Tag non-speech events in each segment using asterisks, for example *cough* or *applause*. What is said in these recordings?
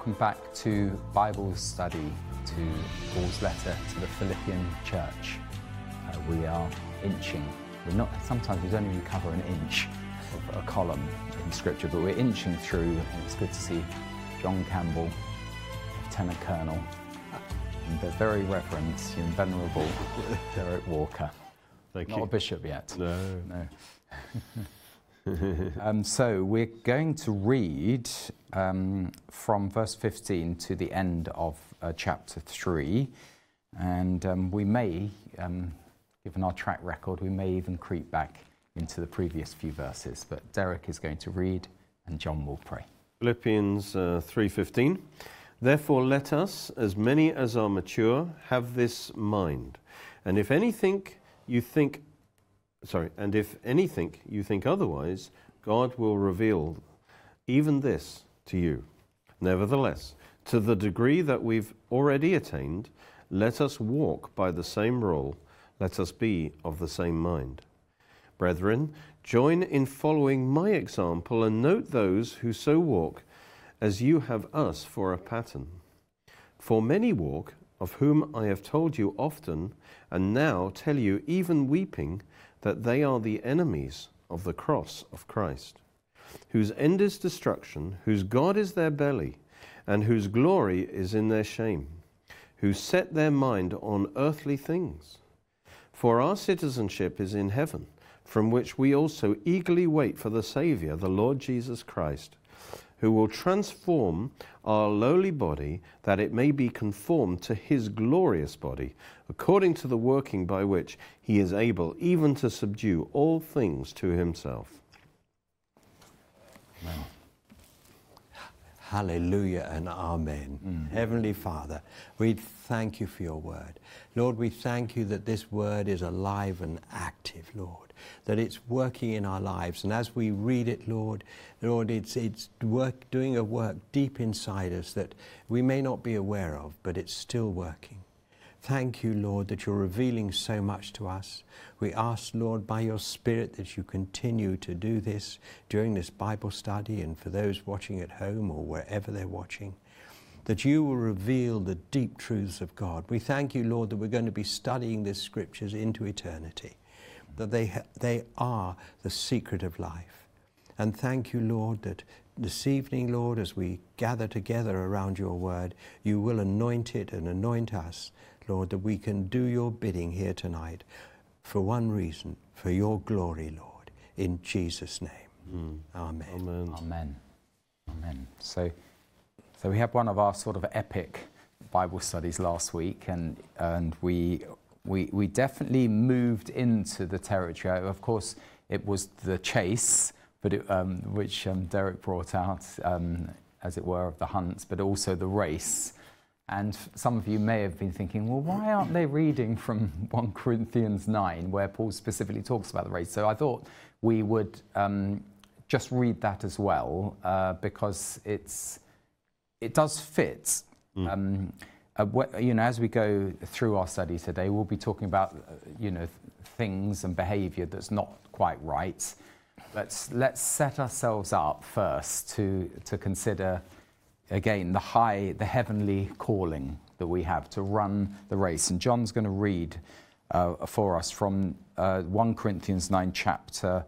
Welcome back to Bible study to Paul's letter to the Philippian church. Uh, we are inching. We're not. Sometimes we don't even cover an inch of a column in Scripture, but we're inching through. And it's good to see John Campbell, Lieutenant Colonel, and the very reverend and venerable *laughs* Derek Walker. Thank Not you. a bishop yet. No. No. *laughs* um, so we're going to read um, from verse 15 to the end of uh, chapter 3. And um, we may, um, given our track record, we may even creep back into the previous few verses. But Derek is going to read and John will pray. Philippians uh, 3:15. Therefore let us as many as are mature have this mind. And if anything you think sorry, and if anything you think otherwise, God will reveal even this to you. Nevertheless, to the degree that we've already attained, let us walk by the same rule, let us be of the same mind. Brethren, join in following my example and note those who so walk as you have us for a pattern. For many walk, of whom I have told you often, and now tell you, even weeping, that they are the enemies of the cross of Christ, whose end is destruction, whose God is their belly, and whose glory is in their shame, who set their mind on earthly things. For our citizenship is in heaven, from which we also eagerly wait for the Saviour, the Lord Jesus Christ, who will transform our lowly body that it may be conformed to his glorious body, according to the working by which he is able even to subdue all things to himself. Amen. Hallelujah and Amen. Mm. Heavenly Father, we thank you for your word. Lord, we thank you that this word is alive and active, Lord, that it's working in our lives. And as we read it, Lord, Lord, it's, it's work, doing a work deep inside us that we may not be aware of, but it's still working. Thank you, Lord, that you're revealing so much to us. We ask, Lord, by your Spirit that you continue to do this during this Bible study and for those watching at home or wherever they're watching, that you will reveal the deep truths of God. We thank you, Lord, that we're going to be studying these scriptures into eternity, that they, they are the secret of life. And thank you, Lord, that this evening, Lord, as we gather together around your word, you will anoint it and anoint us, Lord, that we can do your bidding here tonight for one reason, for your glory, Lord, in Jesus' name. Hmm. Amen. Amen. Amen. Amen. So, so we had one of our sort of epic Bible studies last week, and and we we we definitely moved into the territory. Of course, it was the chase, but it, um, which um, Derek brought out, um, as it were, of the hunts, but also the race. And some of you may have been thinking, well, why aren't they reading from *laughs* 1 Corinthians 9, where Paul specifically talks about the race? So I thought we would um, just read that as well, uh, because it's, it does fit. Wh- you know, as we go through our study today, we'll be talking about, uh, you know, things and behavior that's not quite right. Let's, let's set ourselves up first to, to consider again the high the heavenly calling that we have to run the race. And john's going to read uh, for us from uh, 1 corinthians 9 chapter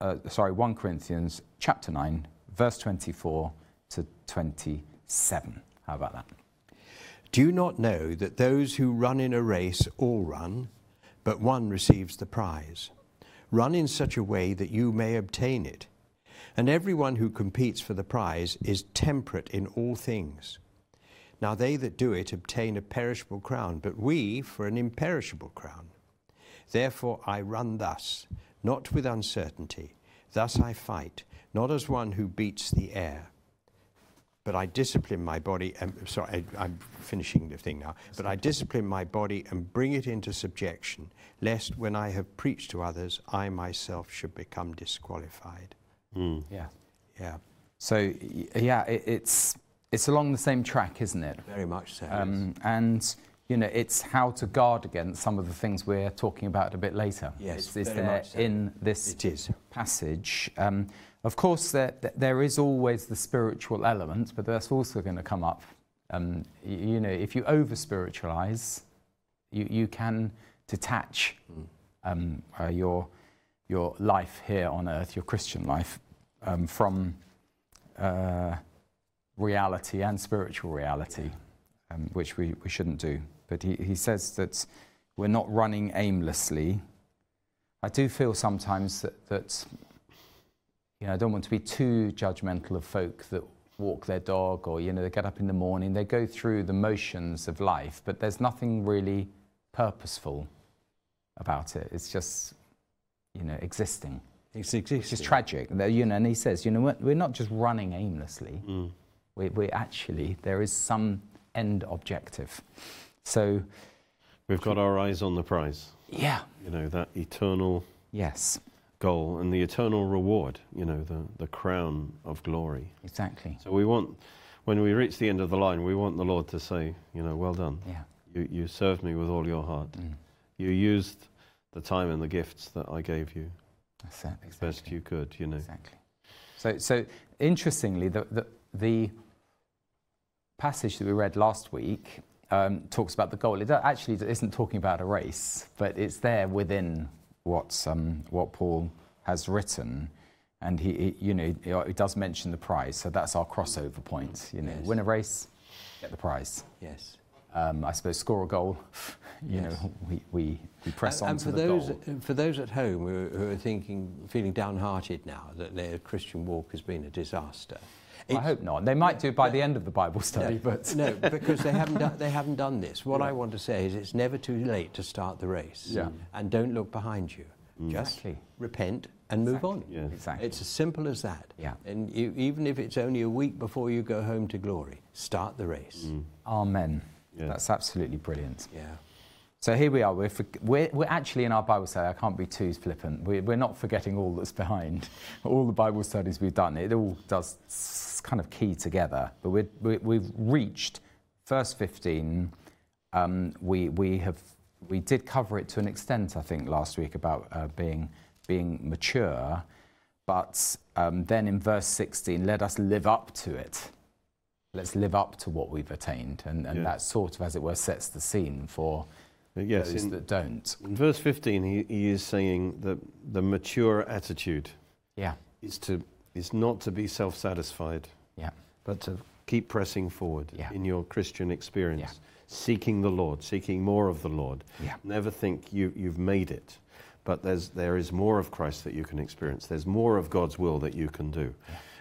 uh, sorry 1 corinthians chapter 9 verse 24 to 27 how about that Do you not know that those who run in a race all run, but one receives the prize? Run in such a way that you may obtain it. And everyone who competes for the prize is temperate in all things. Now they that do it obtain a perishable crown, but we for an imperishable crown. Therefore I run thus, not with uncertainty. Thus I fight, not as one who beats the air but I discipline my body. And, sorry, I, I'm finishing the thing now. But I discipline my body and bring it into subjection, lest when I have preached to others, I myself should become disqualified. yeah Yeah, so yeah it, it's it's along the same track isn't it very much so. Um, and you know, it's how to guard against some of the things we're talking about a bit later. Yes, it's, it's very there much so. in this It is. passage. Um, of course, there, there is always the spiritual element, but that's also going to come up. Um, you, know, if you over spiritualize, you, you can detach um, uh, your, your life here on earth, your Christian life, um, from uh, reality and spiritual reality, um, which we, we shouldn't do. But he, he says that we're not running aimlessly. I do feel sometimes that, that you know, I don't want to be too judgmental of folk that walk their dog or, you know, they get up in the morning, they go through the motions of life, but there's nothing really purposeful about it. It's just, you know, existing, It's existing. is tragic. You know, and he says, you know, we're, we're not just running aimlessly. Mm. We, we actually, there is some end objective. So, We've got our eyes on the prize, yeah, you know, that eternal yes, goal and the eternal reward, you know, the, the crown of glory. exactly. So we want, when we reach the end of the line, we want the Lord to say, you know, well done. Yeah. You, you served me with all your heart. Mm. You used the time and the gifts that I gave you That's it. as best Exactly. you could, you know. Exactly. So, so interestingly, the, the, the passage that we read last week um, talks about the goal. It actually isn't talking about a race, but it's there within what's, um, what Paul has written. And he, he, you know, he does mention the prize, so that's our crossover point. You know, Yes. win a race, get the prize. Yes. Um, I suppose score a goal. *laughs* You Yes. know, we, we, we press and, on and to for the those, goal. For those at home who, who are thinking, feeling downhearted now that their Christian walk has been a disaster. I hope not. They might do it by the end of the Bible study, no, but no, because they haven't done, they haven't done this. What I want to say is, it's never too late to start the race. Yeah. And don't look behind you. Just Exactly. repent and move on. Yeah. exactly. It's as simple as that. Yeah. And you, even if it's only a week before you go home to glory, start the race. Mm. Amen. Yeah. That's absolutely brilliant. Yeah. So here we are. We're, for, we're, we're actually in our Bible study. I can't be too flippant. We're, we're not forgetting all that's behind. *laughs* All the Bible studies we've done, it all does kind of key together. But we're, we, we've reached verse 15. Um, we, we, have, we did cover it to an extent, I think, last week about uh, being, being mature. But um, then in verse 16, let us live up to it. Let's live up to what we've attained. And, and Yeah. that sort of, as it were, sets the scene for yes, those in, that don't. in verse 15, he, he is saying that the mature attitude Yeah, is, to, is not to be self satisfied, yeah, but to keep pressing forward Yeah. in your Christian experience, Yeah. seeking the Lord, seeking more of the Lord. yeah, Never think you, you've made it, but there's, there is more of Christ that you can experience. There's more of God's will that you can do,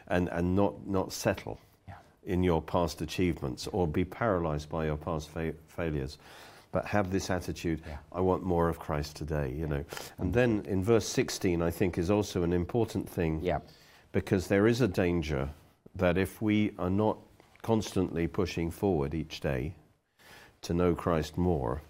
and, and not, not settle yeah, in your past achievements or be paralyzed by your past fa- failures. But have this attitude, Yeah. I want more of Christ today, you know. And then in verse 16, I think is also an important thing yeah, because there is a danger that if we are not constantly pushing forward each day to know Christ more,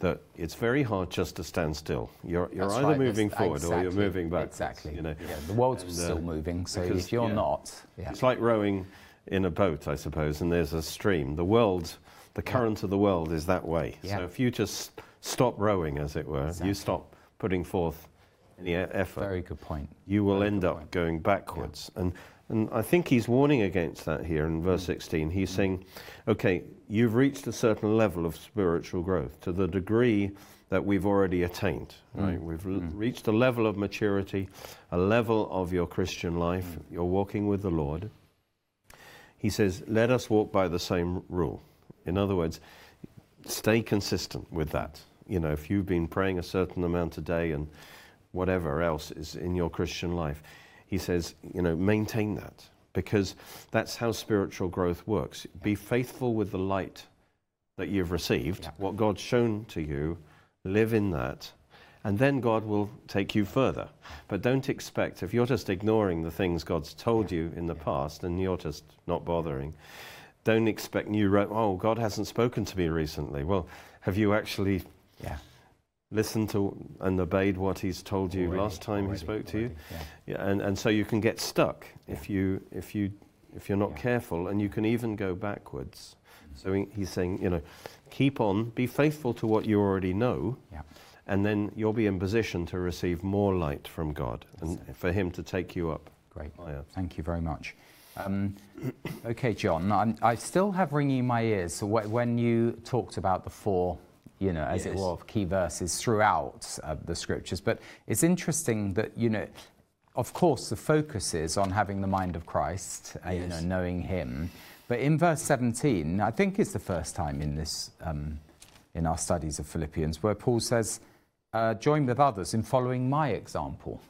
that it's very hard just to stand still. You're, you're either right, moving forward or you're moving back. Exactly. You know, yeah, the world's And, uh, still moving, so because- if you're yeah. not, yeah, It's like rowing in a boat, I suppose, and there's a stream. The world, the current of the world is that way. Yeah. So if you just stop rowing, as it were, Exactly. you stop putting forth any effort, very good point. you will very end up point. going backwards. And, and I think he's warning against that here in Mm. verse 16. He's saying, okay, you've reached a certain level of spiritual growth to the degree that we've already attained. Right? Mm. We've l- Mm. reached a level of maturity, a level of your Christian life. Mm. You're walking with the Lord. He says, let us walk by the same rule. In other words, stay consistent with that. You know, if you've been praying a certain amount a day and whatever else is in your Christian life, he says, you know, maintain that because that's how spiritual growth works. Be faithful with the light that you've received, Yeah. what God's shown to you, live in that, and then God will take you further. But don't expect, if you're just ignoring the things God's told you in the past and you're just not bothering, don't expect new, re- oh, God hasn't spoken to me recently. Well, have you actually Yeah, listened to and obeyed what He's told you already, last time already, He spoke to you? Yeah. Yeah, and, and so you can get stuck if you if you if you're not Yeah. careful, and you can even go backwards So he, he's saying, you know, keep on, be faithful to what you already know, Yeah. and then you'll be in position to receive more light from God and for Him to take you up Great. Thank you very much. Um, okay, John, I'm, I still have ringing in my ears. So wh- when you talked about the four, you know, as it Yes. were, key verses throughout uh, the scriptures, but it's interesting that you know, of course, the focus is on having the mind of Christ, uh, you know, knowing Him. But in verse 17, I think it's the first time in this, um, in our studies of Philippians, where Paul says, uh, "Join with others in following my example."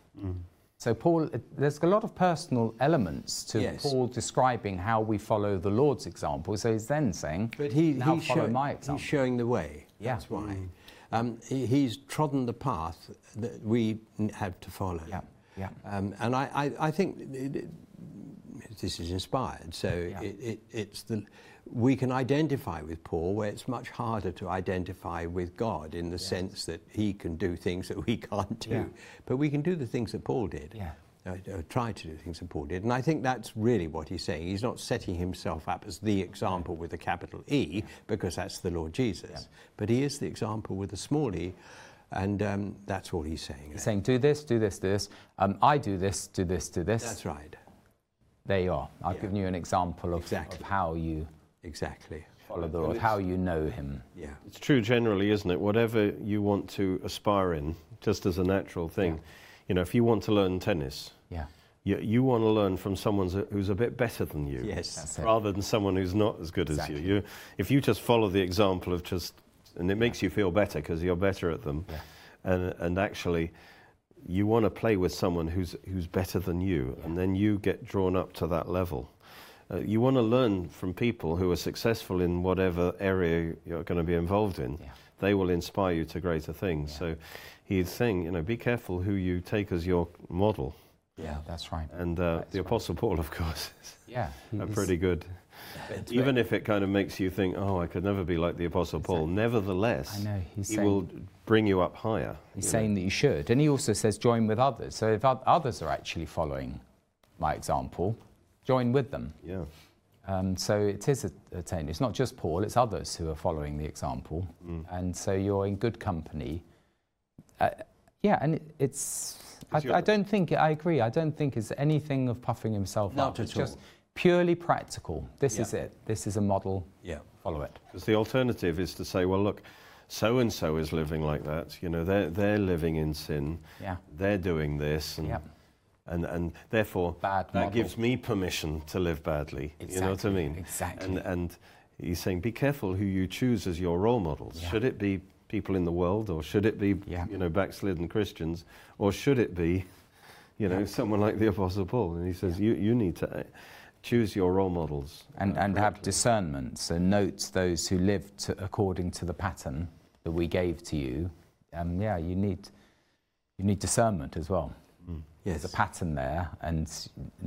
So, Paul, there's a lot of personal elements to Yes. Paul describing how we follow the Lord's example. So he's then saying, But he, now he's, follow show- my he's showing the way. Yeah. That's why. Um, he, he's trodden the path that we have to follow. Yeah, yeah. Um, and I, I, I think it, it, this is inspired. So Yeah. it, it, it's the, we can identify with Paul where it's much harder to identify with God in the sense that he can do things that we *laughs* can't do. Yeah. But we can do the things that Paul did. Yeah. Uh, uh, try to do things that Paul did. And I think that's really what he's saying. He's not setting himself up as the example with a capital E, because that's the Lord Jesus. But he is the example with a small e, and um, that's all he's saying. He's saying, do this, do this, do this. Um, I do this, do this, do this. That's right. There you are. I've Yeah. given you an example of, Exactly. of how you Exactly. follow the Lord, how you know Him. Yeah. It's true generally, isn't it? Whatever you want to aspire in, just as a natural thing. You know, if you want to learn tennis, Yeah. you, you want to learn from someone who's a bit better than you. Yes. Rather than someone who's not as good Exactly. as you. you. If you just follow the example of just, and it makes you feel better because you're better at them, Yeah. and, and actually you want to play with someone who's, who's better than you, and then you get drawn up to that level. Uh, you want to learn from people who are successful in whatever area you're going to be involved in. Yeah. They will inspire you to greater things. Yeah. So he's saying, you know, be careful who you take as your model. Yeah, that's right. And uh, That's the right. Apostle Paul, of course, *laughs* Yeah. is pretty good. It's Even if it kind of makes you think, oh, I could never be like the Apostle Paul, Exactly. nevertheless, I know. He's he saying, will bring you up higher. he's you know. saying that you should. And he also says, join with others. So if others are actually following my example, join with them. Yeah. Um, so it is a, attained. It's not just Paul, it's others who are following the example. Mm. And so you're in good company. Uh, yeah, and it, it's. I, I don't think, I agree, I don't think it's anything of puffing himself Not up. at it's just purely practical. This Yeah. is it. This is a model. Yeah. Follow it. Because the alternative is to say, well, look, so and so is living like that. You know, they're, they're living in sin. Yeah. They're doing this. And, Yeah. And, and therefore, Bad that model. gives me permission to live badly. You know what I mean? exactly. And, and he's saying, be careful who you choose as your role models. Yeah. Should it be people in the world, or should it be, Yeah. you know, backslidden Christians, or should it be, you know, Yeah. someone like the Apostle Paul? And he says, you, you need to uh, choose your role models. And, uh, and have discernment. So note those who live to, according to the pattern that we gave to you. Um, yeah, you need, you need discernment as well. Yes. There's a pattern there, and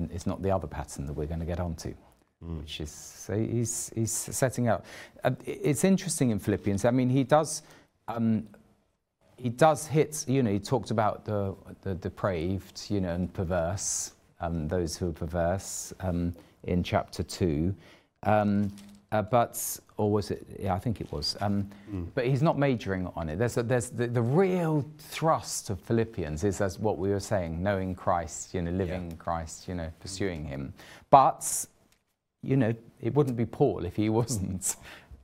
it's not the other pattern that we're going to get onto. Mm. Which is so he's he's setting out. Uh, it's interesting in Philippians. I mean, he does um, he does hit. You know, he talked about the the depraved, you know, and perverse. Um, those who are perverse um, in chapter two. Um, uh, but, or was it? Yeah, I think it was. Um, But he's not majoring on it. There's, a, there's the, the real thrust of Philippians is as what we were saying, knowing Christ, you know, living Christ, you know, pursuing Him. But, you know, it wouldn't be Paul if he *laughs* wasn't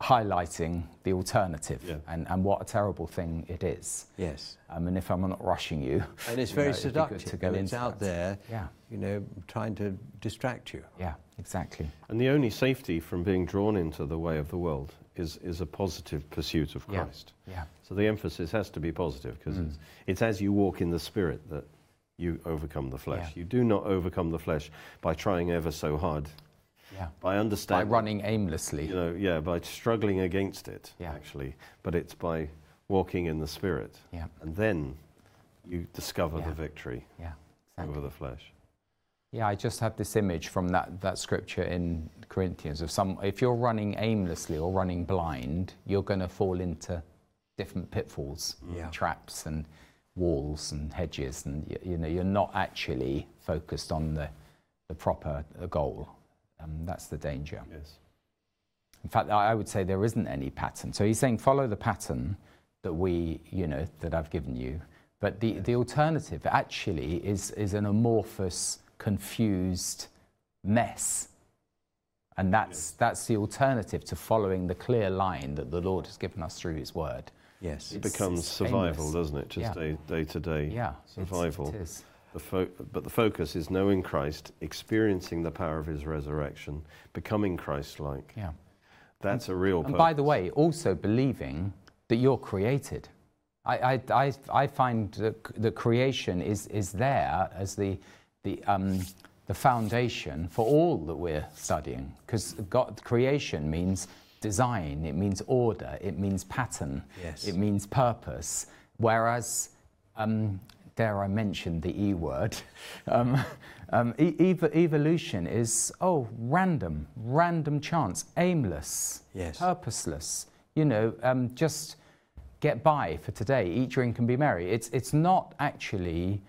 highlighting the alternative Yeah. and, and what a terrible thing it is. Yes. Um, and if I'm not rushing you, And it's you very know, it'd be good seductive. to go and it's out that. there, Yeah, you know, trying to distract you. yeah, exactly. And the only safety from being drawn into the way of the world is, is a positive pursuit of Yeah. Christ. Yeah, So the emphasis has to be positive because Mm. it's, it's as you walk in the Spirit that you overcome the flesh. Yeah. You do not overcome the flesh by trying ever so hard, yeah. by By running aimlessly. You know, yeah, by struggling against it, Yeah. actually. But it's by walking in the Spirit. Yeah, And then you discover Yeah. the victory yeah. Exactly. over the flesh. Yeah, I just had this image from that, that scripture in Corinthians of some if you're running aimlessly or running blind, you're going to fall into different pitfalls, mm. Yeah. traps and walls and hedges and y- you know you're not actually focused on the the proper goal. Um, that's the danger. Yes. In fact, I would say there isn't any pattern. So he's saying follow the pattern that we, you know, that I've given you. But the, the alternative actually is, is an amorphous, confused mess. And that's, that's the alternative to following the clear line that the Lord has given us through his word. Yes. It becomes survival, aimless. doesn't it? Just Yeah. day, day to day Yeah, it's- survival. it is. The fo- but the focus is knowing Christ, experiencing the power of his resurrection, becoming Christ like. Yeah. That's a real And by the way, also believing that you're created. I, I, I, I find that c- that creation is, is there as the, the, um, the foundation for all that we're studying. Because God, creation means design, it means order, it means pattern, Yes. it means purpose. Whereas, um, dare I mention the E word, *laughs* um, um, e- ev- evolution is, oh, random, random chance, aimless, Yes. purposeless. You know, um, just get by for today, eat, drink, and be merry. It's, it's not actually,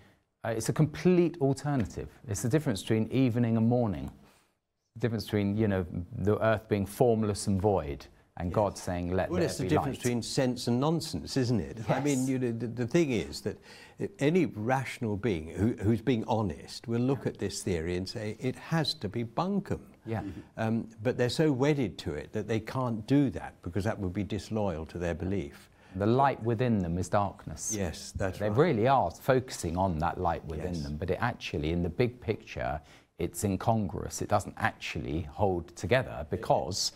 uh, it's a complete alternative. It's the difference between evening and morning. The difference between, you know, the earth being formless and void and God saying, let Well, there it's the difference light. between sense and nonsense, isn't it? I mean, you know, the, the thing is that any rational being who, who's being honest will look at this theory and say it has to be bunkum. Yeah. *laughs* Um, but they're so wedded to it that they can't do that because that would be disloyal to their belief. The light within them is darkness. Yes, that's They right. They really are focusing on that light within Yes. them, but it actually, in the big picture, it's incongruous. It doesn't actually hold together because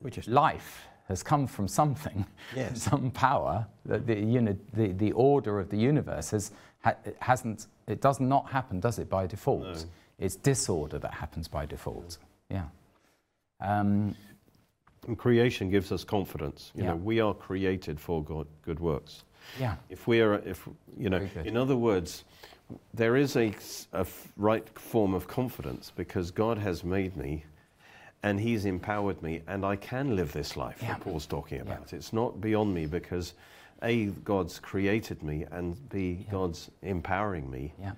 We just- life has come from something, *laughs* Yes. some power. That the, you know, the, the order of the universe has, ha, it hasn't, it does not happen, does it, by default? No. It's disorder that happens by default. Yeah. Um, And creation gives us confidence. You Yeah. know, we are created for God, good works. yeah. If we are, if you know, in other words, there is a, a right form of confidence because God has made me, and He's empowered me, and I can live this life Yeah. that Paul's talking Yeah. about. It's not beyond me because, a God's created me, and b Yeah. God's empowering me. Yeah.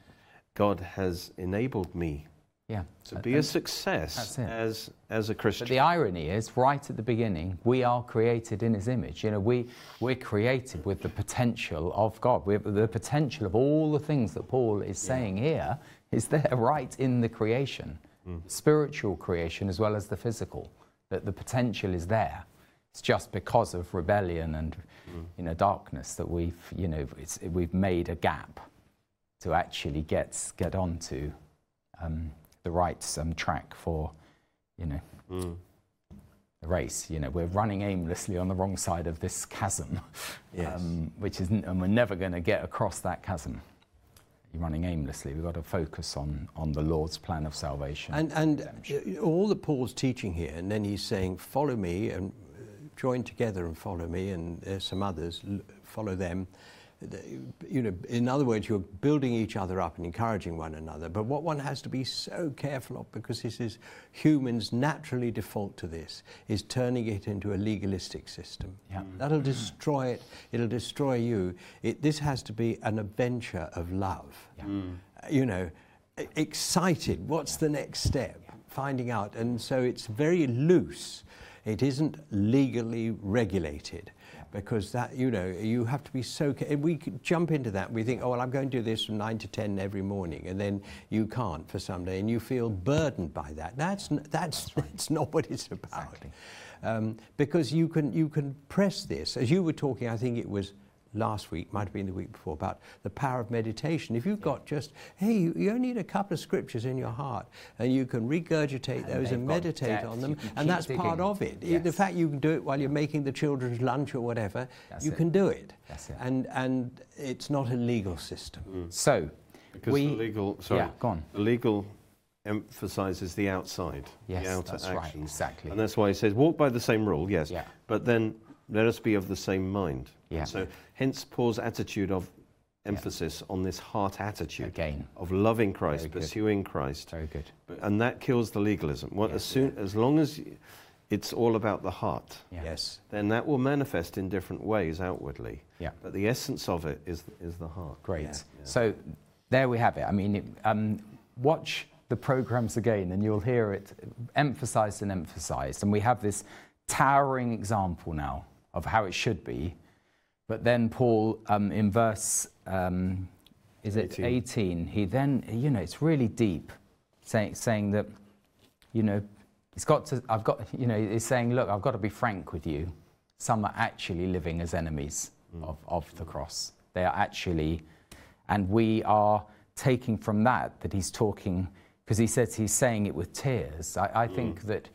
God has enabled me Yeah. to And- be a success as as a Christian. But the irony is, right at the beginning, we are created in His image. You know, we we're created with the potential of God. We're, the potential of all the things that Paul is saying here is there, right in the creation, spiritual creation as well as the physical. That the potential is there. It's just because of rebellion and you know darkness that we've you know it's, we've made a gap to actually get get onto um, the right um, track for you know Mm. the race. You know, we're running aimlessly on the wrong side of this chasm, Yes. um, which isn't, and we're never going to get across that chasm. You're running aimlessly. We've got to focus on, on the Lord's plan of salvation. And, and uh, all that Paul's teaching here, and then he's saying, follow me and uh, join together and follow me, and there's some others, follow them. The- You know, in other words, you're building each other up and encouraging one another. But what one has to be so careful of, because this is humans naturally default to this, is turning it into a legalistic system. Yeah. Mm. That'll mm. destroy it. It'll destroy you. It, this has to be an adventure of love. Yeah. Mm. Uh, You know, excited. What's the next step? Finding out. And so it's very loose. It isn't legally regulated. Because that, you know, you have to be so. We jump into that. We think, oh, well, I'm going to do this from nine to ten every morning, and then you can't for some day, and you feel burdened by that. That's n- that's that's not what it's about. Exactly. Um, because you can you can press this, as you were talking. I think it was last week, might have been the week before, about the power of meditation. If you've got just hey, you, you only need a couple of scriptures in your heart, and you can regurgitate And those and meditate depth, on them, and keep that's part of it. The fact you can do it while you're making the children's lunch or whatever, That's you it. can do it. That's it. And and it's not a legal system. Mm. so, Because we, the legal, sorry, yeah, go on. the legal emphasizes the outside, Yes, the outer that's right, exactly. And that's why he says, walk by the same rule, yes, Yeah. but then let us be of the same mind. Yeah. So hence Paul's attitude of emphasis on this heart attitude Again. of loving Christ, Very good. pursuing Christ, Very good. And that kills the legalism. What, as soon as long as y- it's all about the heart, Yeah. Yes. then that will manifest in different ways outwardly. Yeah. But the essence of it is is the heart. Great. Yeah. So there we have it. I mean, it, um, watch the programs again and you'll hear it emphasized and emphasized. And we have this towering example now of how it should be. But then Paul, um, in verse, um, is it 18. 18, he then, you know, it's really deep, saying, saying that, you know, it's got to, I've got, you know, he's saying, look, I've got to be frank with you. Some are actually living as enemies of, of the cross. They are actually, and we are taking from that that he's talking, because he says he's saying it with tears. I, I think that,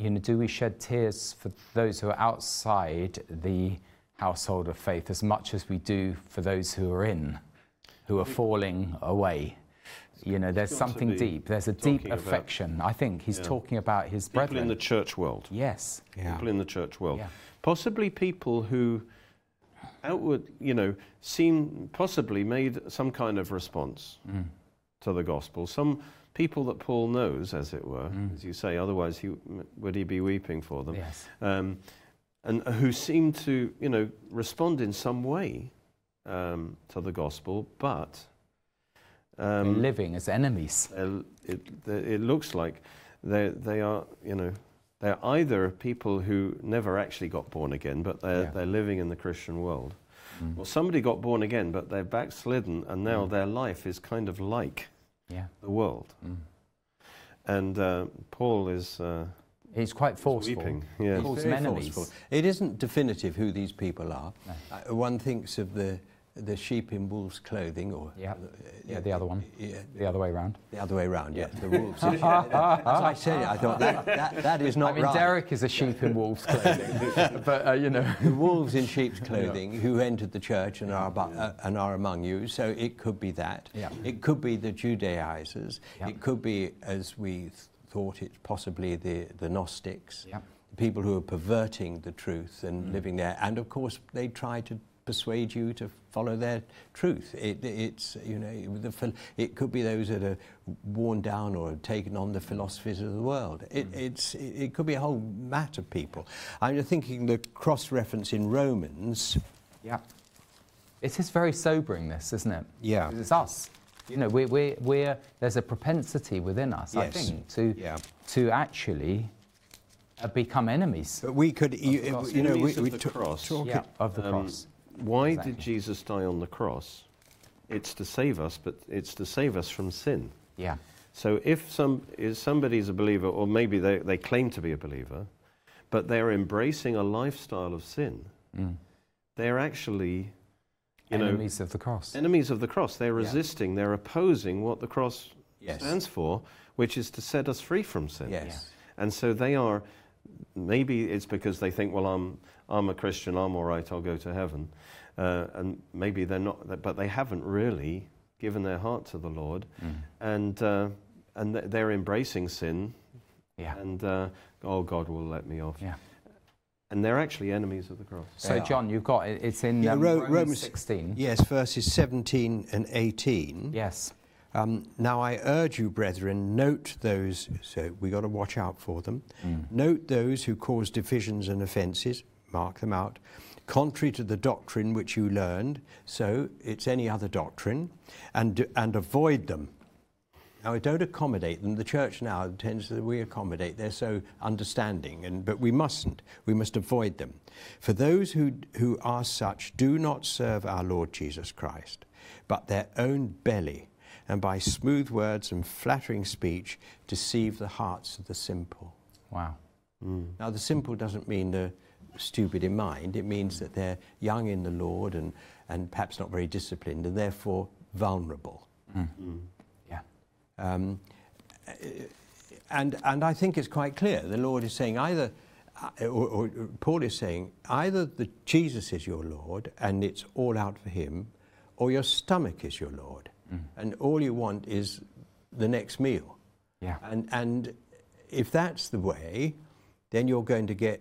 you know, do we shed tears for those who are outside the household of faith as much as we do for those who are in, who are falling away? You know, there's got to something deep. There's a deep talking about- affection. I think he's Yeah. talking about his People brethren. in the church world. yes. Yeah. People in the church world. Yeah. Possibly people who outward, you know, seem possibly made some kind of response Mm. to the gospel. Some people that Paul knows, as it were, Mm. as you say, otherwise he, would he be weeping for them? Yes. um, and who seem to, you know, respond in some way um, to the gospel, but um, living as enemies. it, it looks like they they are, you know, they're either people who never actually got born again, but they're Yeah. they're living in the Christian world, Mm. or somebody got born again, but they're backslidden, and now Mm. their life is kind of like Yeah. the world. Mm. And uh, Paul is uh, He's quite forceful. weeping. Yeah. He calls It's them very enemies. forceful. It isn't definitive who these people are. No. Uh, one thinks of the, the sheep in wolves' clothing, or Yeah. uh, Yeah, the other one. Yeah, The other way around. the other way around. Yeah, the wolves. *laughs* As I said it, I thought that, that, that is not I mean, right. Derek is a sheep in wolf's clothing, *laughs* but uh, you know. the wolves in sheep's clothing who entered the church and are, about, uh, and are among you. So it could be that. Yeah. It could be the Judaizers. Yeah. It could be, as we th- thought it, possibly the, the Gnostics. Yeah. People who are perverting the truth and Mm. living there. And of course, they try to persuade you to follow their truth. It, it's, you know, the, it could be those that are worn down or have taken on the philosophies of the world. It, Mm. it's, it, it could be a whole mat of people. I'm thinking the cross reference in Romans. Yeah. It is very sobering, this, isn't it? Yeah. 'Cause It's us. You know, we're, we're, we're, there's a propensity within us, yes. I think, to, Yeah. to actually uh, become enemies But we could, you, you know, we, Enemies of we the ta- cross. talk yeah, of the Um, cross. Why Exactly. did Jesus die on the cross? It's to save us, but it's to save us from sin. Yeah. So if some is somebody's a believer, or maybe they, they claim to be a believer, but they're embracing a lifestyle of sin, Mm. they're actually, you know, Enemies of the cross. enemies of the cross. They're Yeah. resisting, they're opposing what the cross Yes. stands for, which is to set us free from sin. Yes. And so they are, maybe it's because they think, well, I'm, I'm a Christian, I'm all right, I'll go to heaven. Uh, and maybe they're not, but they haven't really given their heart to the Lord. Mm. And, uh, and they're embracing sin, Yeah. and uh, oh, God will let me off. Yeah. And they're actually enemies of the cross. So, They. John, you've got it. It's in Yeah, um, Ro- Romans, Romans- 16. Yes, verses 17 and 18. Yes. Um, now I urge you, brethren, note those, so we got to watch out for them. Mm. Note those who cause divisions and offences, mark them out, contrary to the doctrine which you learned, so it's any other doctrine, and, and avoid them. Now, we don't accommodate them. The church now tends to, we accommodate. They're so understanding, and, but we mustn't. We must avoid them. For those who, who are such do not serve our Lord Jesus Christ, but their own belly, and by smooth words and flattering speech deceive the hearts of the simple. Wow. Mm. Now, the simple doesn't mean they're stupid in mind. It means that they're young in the Lord and, and perhaps not very disciplined and therefore vulnerable. Mm. Mm. Yeah. Um, and, and I think it's quite clear. The Lord is saying either, uh, or, or Paul is saying, either the Jesus is your Lord and it's all out for him, or your stomach is your Lord. Mm. And all you want is the next meal. Yeah. And, and if that's the way, then you're going to get,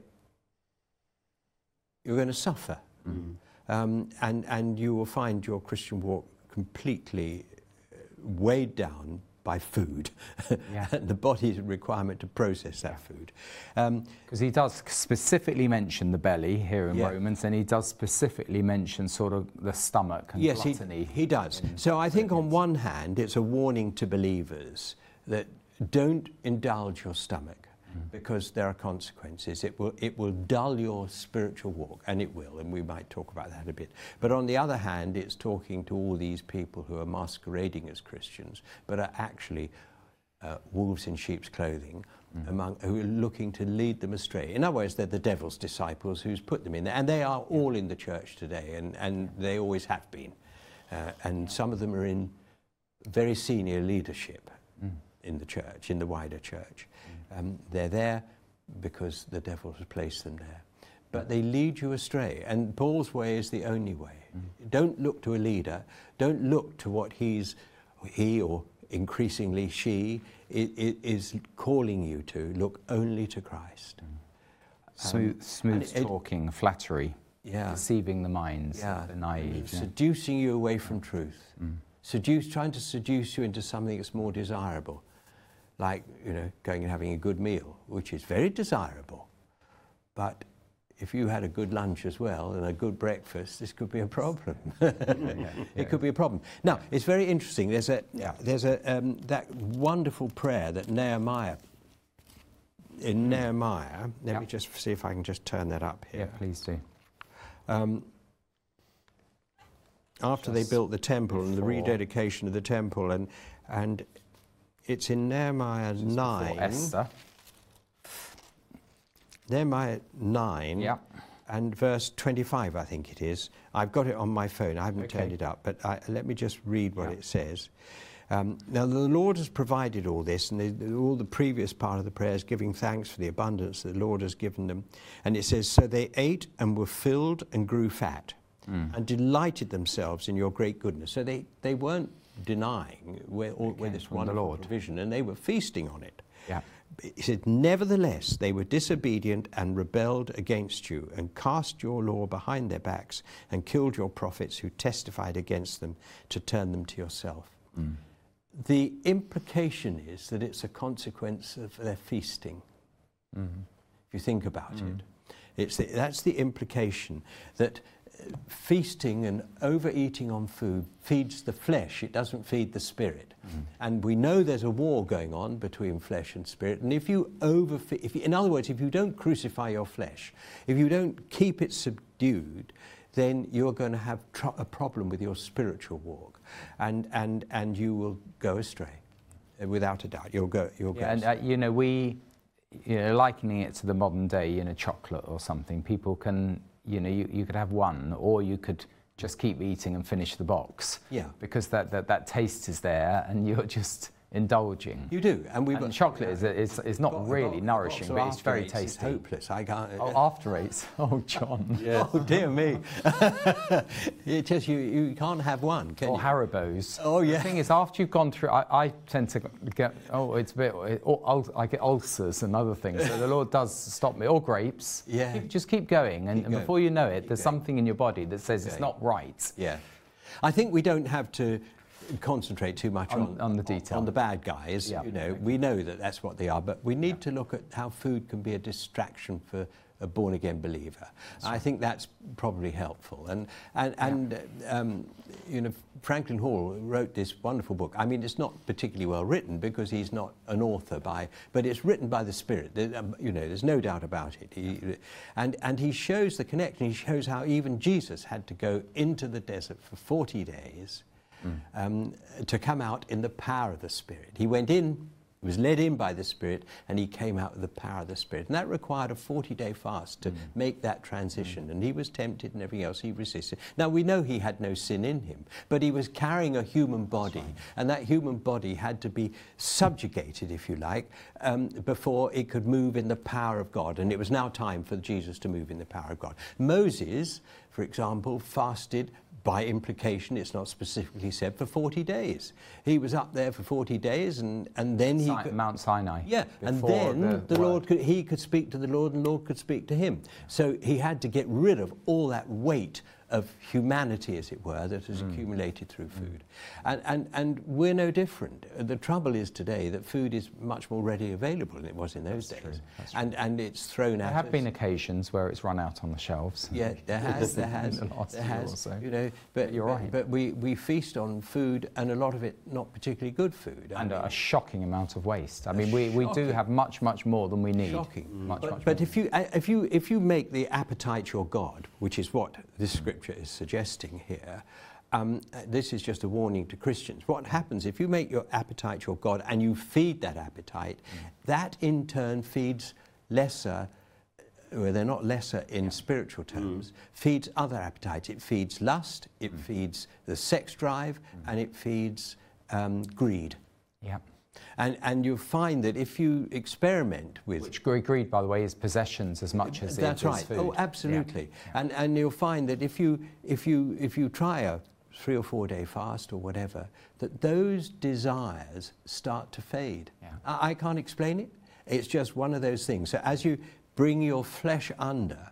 you're going to suffer. Mm. Um, and, and you will find your Christian walk completely uh, weighed down by food *laughs* Yeah. and the body's requirement to process that food. Um, Because he does specifically mention the belly here in Yeah. Romans, and he does specifically mention sort of the stomach and yes, he, gluttony. he does. So I think on one hand, it's a warning to believers that don't indulge your stomach. Because there are consequences. It will, it will dull your spiritual walk, and it will, and we might talk about that a bit. But on the other hand, it's talking to all these people who are masquerading as Christians, but are actually uh, wolves in sheep's clothing, among, who are looking to lead them astray. In other words, they're the devil's disciples who's put them in there, and they are all in the church today, and, and they always have been. Uh, and some of them are in very senior leadership in the church, in the wider church. Um, they're there because the devil has placed them there. But they lead you astray, and Paul's way is the only way. Mm-hmm. Don't look to a leader. Don't look to what he's, he or increasingly she is calling you to. Look only to Christ. Mm. Um, smooth, smooth it- talking, flattery, Yeah. deceiving the minds, Yeah. the naive. yeah. Seducing you away from mm. truth. Mm. Seduce, trying to seduce you into something that's more desirable, like you know, going and having a good meal, which is very desirable. But if you had a good lunch as well and a good breakfast, this could be a problem. *laughs* *laughs* it could be a problem. Now, it's very interesting. There's a Yeah. there's a um, that wonderful prayer that Nehemiah. In Nehemiah, let Yeah. me just see if I can just turn that up here Yeah, please do. um, after they built the temple and the rededication of the temple, and and it's in Nehemiah Just nine. Esther. Nehemiah nine. Yeah. And verse 25, I think it is. I've got it on my phone. I haven't turned it up, but I, let me just read what Yeah. it says. Um, now, the Lord has provided all this, and the, all the previous part of the prayer is giving thanks for the abundance that the Lord has given them. And it says, So they ate and were filled and grew fat, and delighted themselves in your great goodness. So they, they weren't denying where, all, where this from the wonderful Lord. provision, and they were feasting on it. Yeah. He said, Nevertheless, they were disobedient and rebelled against you, and cast your law behind their backs, and killed your prophets who testified against them to turn them to yourself. Mm. The implication is that it's a consequence of their feasting. Mm-hmm. If you think about mm. it, it's the, that's the implication that feasting and overeating on food feeds the flesh, it doesn't feed the spirit. And we know there's a war going on between flesh and spirit. And if you over, if you, in other words, if you don't crucify your flesh, if you don't keep it subdued, then you're going to have tr- a problem with your spiritual walk, and, and, and you will go astray, uh, without a doubt. You'll go. You'll go. And uh, you know, we, you know, likening it to the modern day, you know, chocolate or something, people can, you know, you, you could have one or you could just keep eating and finish the box. Yeah. Because that, that, that taste is there and you're just indulging. you do, and we've and chocolate is, is, is not got- really got- nourishing, got but it's very tasty. It's hopeless. I can't. Oh, uh, after eight. *laughs* Oh, John. *laughs* Oh dear me! *laughs* it just you, you can't have one, can Or you? Haribo's. Oh, yeah. The thing is, after you've gone through, I, I tend to get, oh, it's a bit, it, oh, ul- I get ulcers and other things. So the Lord does stop me. Or grapes. Yeah. Keep- just keep going. And, Keep and going. before you know it, there's going. something in your body that says it's not right. Yeah, I think we don't have to concentrate too much On- on, on the detail. on the bad guys. Yeah. You know, we know that that's what they are, but we need to look at how food can be a distraction for a born again believer. I think that's probably helpful. And and and um, you know, Franklin Hall wrote this wonderful book. I mean, it's not particularly well written because he's not an author by, but it's written by the Spirit. There- um, You know, there's no doubt about it. He, and and he shows the connection. He shows how even Jesus had to go into the desert for 40 days um, to come out in the power of the Spirit. He went in, was led in by the Spirit, and he came out with the power of the Spirit. And that required a 40 day fast to make that transition. And he was tempted and everything else, he resisted. Now, we know he had no sin in him, but he was carrying a human body, and that human body had to be subjugated, if you like, um, before it could move in the power of God. And it was now time for Jesus to move in the power of God. Moses, for example, fasted by implication, it's not specifically said, for 40 days. He was up there for 40 days and, and then he. Si- could- Mount Sinai. yeah, and then the, word. Lord could, he could speak to the Lord and the Lord could speak to him. So he had to get rid of all that weight of humanity, as it were, that has hmm. accumulated through hmm. food. And, and, and we're no different. The trouble is today that food is much more readily available than it was in those days. that's And, and it's thrown There at There have us. been occasions where it's run out on the shelves. Yeah, there has, there *laughs* has, the there has. so. You know, but You're right. but we, we feast on food, and a lot of it not particularly good food. I And mean, a shocking amount of waste. I mean, we, we do have much, much more than we need. Shocking. Much, but much but more. if you uh, if you if you make the appetite your god, which is what this hmm. scripture is suggesting here. Um, this is just a warning to Christians. What happens if you make your appetite your God and you feed that appetite, that in turn feeds lesser, well, they're not lesser in spiritual terms, feeds other appetites. It feeds lust, it feeds the sex drive, and it feeds um, greed. yeah. And, and you find that if you experiment with Which gre- greed, by the way, is possessions as much as that's it is right. food. Oh, Yeah. absolutely. And and you'll find that if you if you if you try a three or four day fast or whatever, that those desires start to fade. Yeah. I, I can't explain it. It's just one of those things. So as you bring your flesh under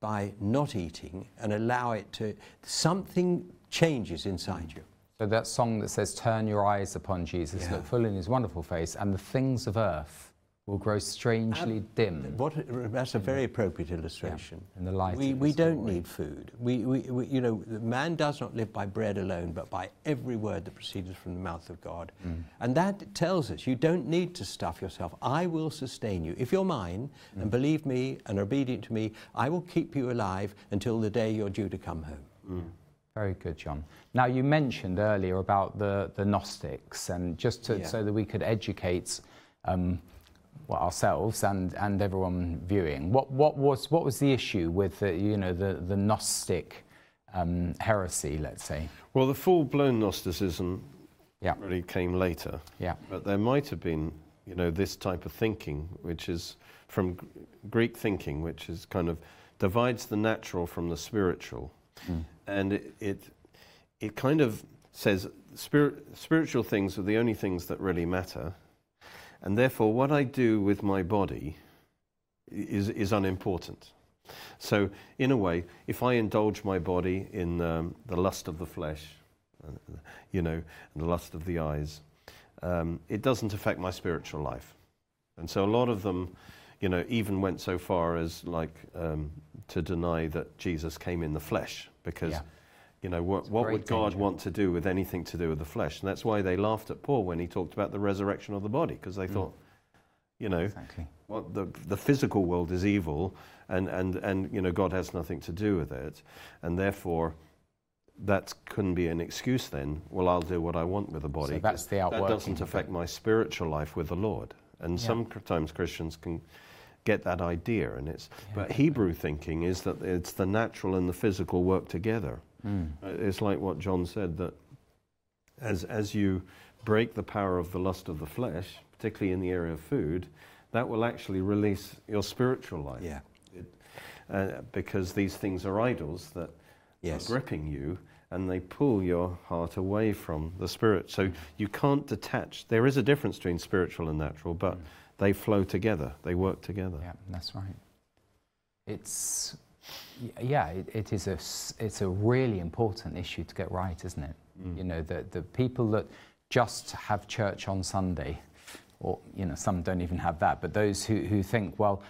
by not eating and allow it to, something changes inside you. So that song that says, Turn your eyes upon Jesus, Yeah. look full in his wonderful face, and the things of earth will grow strangely dim What, that's a very appropriate illustration. in the light We, we don't glory. need food. We, we, we, you know, man does not live by bread alone, but by every word that proceeds from the mouth of God. Mm. And that tells us you don't need to stuff yourself. I will sustain you. If you're mine Mm. and believe me and are obedient to me, I will keep you alive until the day you're due to come home. Very good, John. Now, you mentioned earlier about the, the Gnostics, and just to, Yeah. so that we could educate um, well, ourselves and, and everyone viewing, what, what, was, what was the issue with the, you know, the, the Gnostic um, heresy, let's say? Well, the full-blown Gnosticism Yeah, really came later. yeah, But there might have been, you know, this type of thinking, which is from Greek thinking, which is kind of divides the natural from the spiritual, and it, it it kind of says spirit, spiritual things are the only things that really matter, and therefore what I do with my body is is unimportant. So, in a way, if I indulge my body in um, the lust of the flesh, uh, you know, and the lust of the eyes, um, it doesn't affect my spiritual life. And so a lot of them, you know, even went so far as like um, to deny that Jesus came in the flesh because, Yeah. you know, what, what would God danger. want to do with anything to do with the flesh? And that's why they laughed at Paul when he talked about the resurrection of the body because they Mm. thought, you know, exactly. what the, the physical world is evil and, and, and you know God has nothing to do with it and therefore that couldn't be an excuse then well I'll do what I want with the body So that's the that doesn't affect my spiritual life with the Lord and Yeah. sometimes Christians can get that idea and it's Yeah, but definitely. Hebrew thinking is that it's the natural and the physical work together Mm. It's like what John said that as, as you break the power of the lust of the flesh, particularly in the area of food, that will actually release your spiritual life. Yeah. Uh, because these things are idols that Yes. are gripping you and they pull your heart away from the spirit. So you can't detach. There is a difference between spiritual and natural, but they flow together, they work together. Yeah, that's right. It's yeah, it, it is a it's a really important issue to get right, isn't it? Mm. You know, the the people that just have church on Sunday, or you know, some don't even have that, but those who who think, well,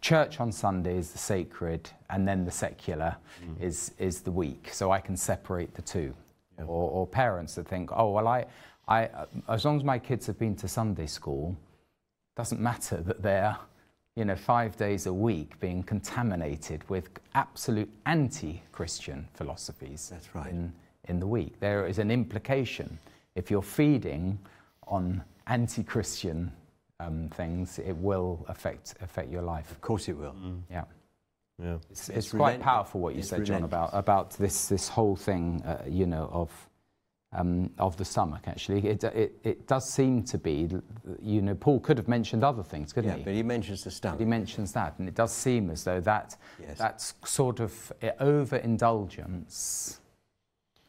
church on Sunday is the sacred, and then the secular mm. is is the weak, so I can separate the two. Yeah. Or, or parents that think, oh well, I I as long as my kids have been to Sunday school, doesn't matter that they're you know five days a week being contaminated with absolute anti-christian philosophies That's right. in, in the week there is an implication if you're feeding on anti-christian um, things it will affect affect your life Of course it will. yeah Yeah. it's, It's it's quite relent- powerful what you it's said john about about this this whole thing uh, you know of um, of the stomach actually it, it, it does seem to be you know paul could have mentioned other things couldn't Yeah, he but he mentions the But stomach. he mentions that, and it does seem as though that Yes. that's sort of uh, overindulgence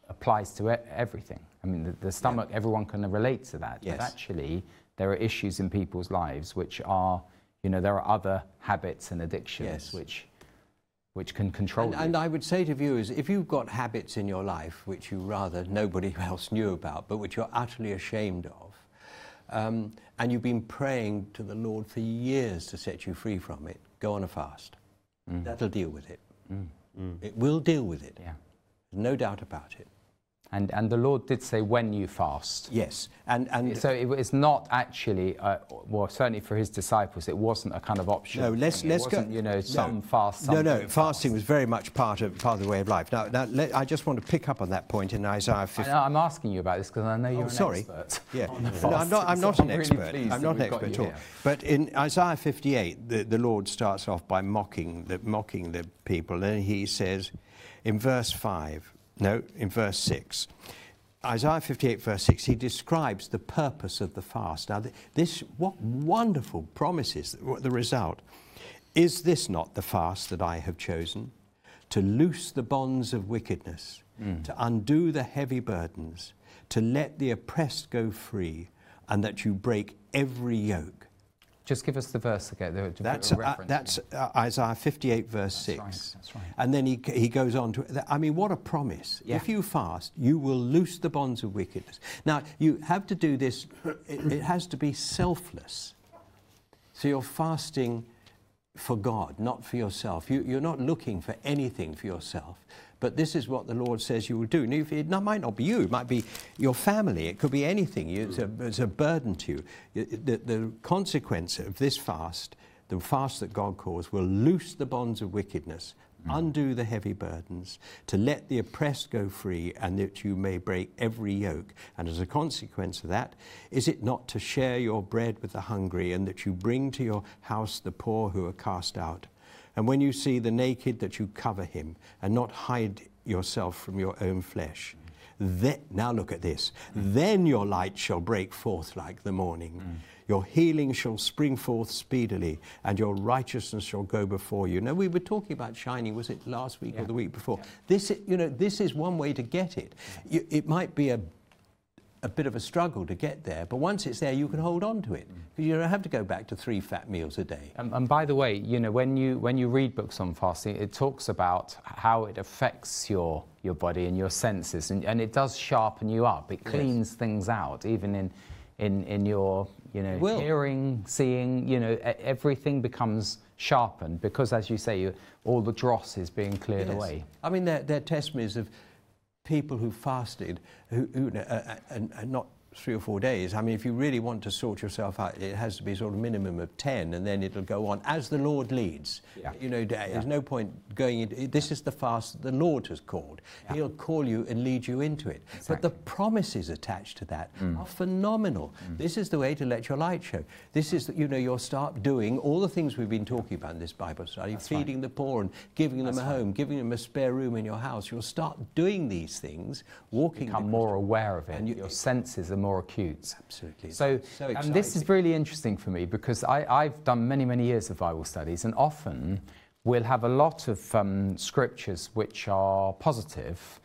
applies to everything. I mean, the, the stomach, everyone can relate to that. Yes. But actually, there are issues in people's lives which are, you know, there are other habits and addictions Yes. which, which can control And, you. and I would say to viewers, if you've got habits in your life which you rather nobody *laughs* else knew about, but which you're utterly ashamed of, um, and you've been praying to the Lord for years to set you free from it, go on a fast. Mm. That'll deal with it. Mm. Mm. It will deal with it. yeah. No doubt about it. And, and the Lord did say when you fast. Yes. And, and So it, it's not actually, uh, well, certainly for his disciples, it wasn't a kind of option. No, let's- thing. let's it go- wasn't, You know, no. some fast, some no, no, fasting fast. was very much part of, part of the way of life. Now, now let, I just want to pick up on that point in Isaiah I 50. know, I'm asking you about this because I know you're Oh, an sorry. expert. Yeah, *laughs* no, I'm not, I'm not so an really expert. pleased I'm not an expert at all. here. But in Isaiah 58, the, the Lord starts off by mocking the, mocking the people. And he says in verse 5, no, in verse 6, Isaiah 58, verse 6, he describes the purpose of the fast. Now, this, what wonderful promises, the result. Is this not the fast that I have chosen? To loose the bonds of wickedness, mm. to undo the heavy burdens, to let the oppressed go free, and that you break every yoke. Just give us the verse again. The, That's, uh, that's uh, Isaiah 58, verse 6. right, that's right. And then he, he goes on to, I mean, what a promise. Yeah. If you fast, you will loose the bonds of wickedness. Now, you have to do this, it, it has to be selfless. So you're fasting for God, not for yourself. You, you're not looking for anything for yourself. But this is what the Lord says you will do. And if it not- might not be you, it might be your family, it could be anything. It's a, it's a burden to you. The, the consequence of this fast, the fast that God calls, will loose the bonds of wickedness, mm. undo the heavy burdens, to let the oppressed go free, and that you may break every yoke. And as a consequence of that, is it not to share your bread with the hungry, and that you bring to your house the poor who are cast out? And when you see the naked, that you cover him, and not hide yourself from your own flesh. Then, now look at this. Then your light shall break forth like the morning. Your healing shall spring forth speedily, and your righteousness shall go before you. Now we were talking about shining. Was it last week or the week before? This, you know, this is one way to get it. You, it might be a a bit of a struggle to get there, but once it's there, you can hold on to it. Mm. Because you don't have to go back to three fat meals a day. And, and by the way, you know, when you when you read books on fasting, it talks about how it affects your your body and your senses, and, and it does sharpen you up. It cleans things out, even in in in your you know will. hearing, seeing. You know, everything becomes sharpened because, as you say, you, all the dross is being cleared Yes. away. I mean, they're, they're testimonies of people who fasted, who, who uh, uh, and, and not three or four days. I mean, if you really want to sort yourself out, it has to be sort of minimum of 10, and then it'll go on as the Lord leads. Yeah. You know, there's no point going into this is the fast the Lord has called. Yeah. He'll call you and lead you into it. But the promises attached to that Mm. are phenomenal. This is the way to let your light show. This is, you know, you'll start doing all the things we've been talking about in this Bible study, That's right. feeding the poor and giving them That's a home, giving them a spare room in your house. You'll start doing these things, walking. Become more aware of it. And you- your senses are more acute. Absolutely. So, So and this is really interesting for me because I, I've done many, many years of Bible studies, and often we'll have a lot of um, scriptures which are positive,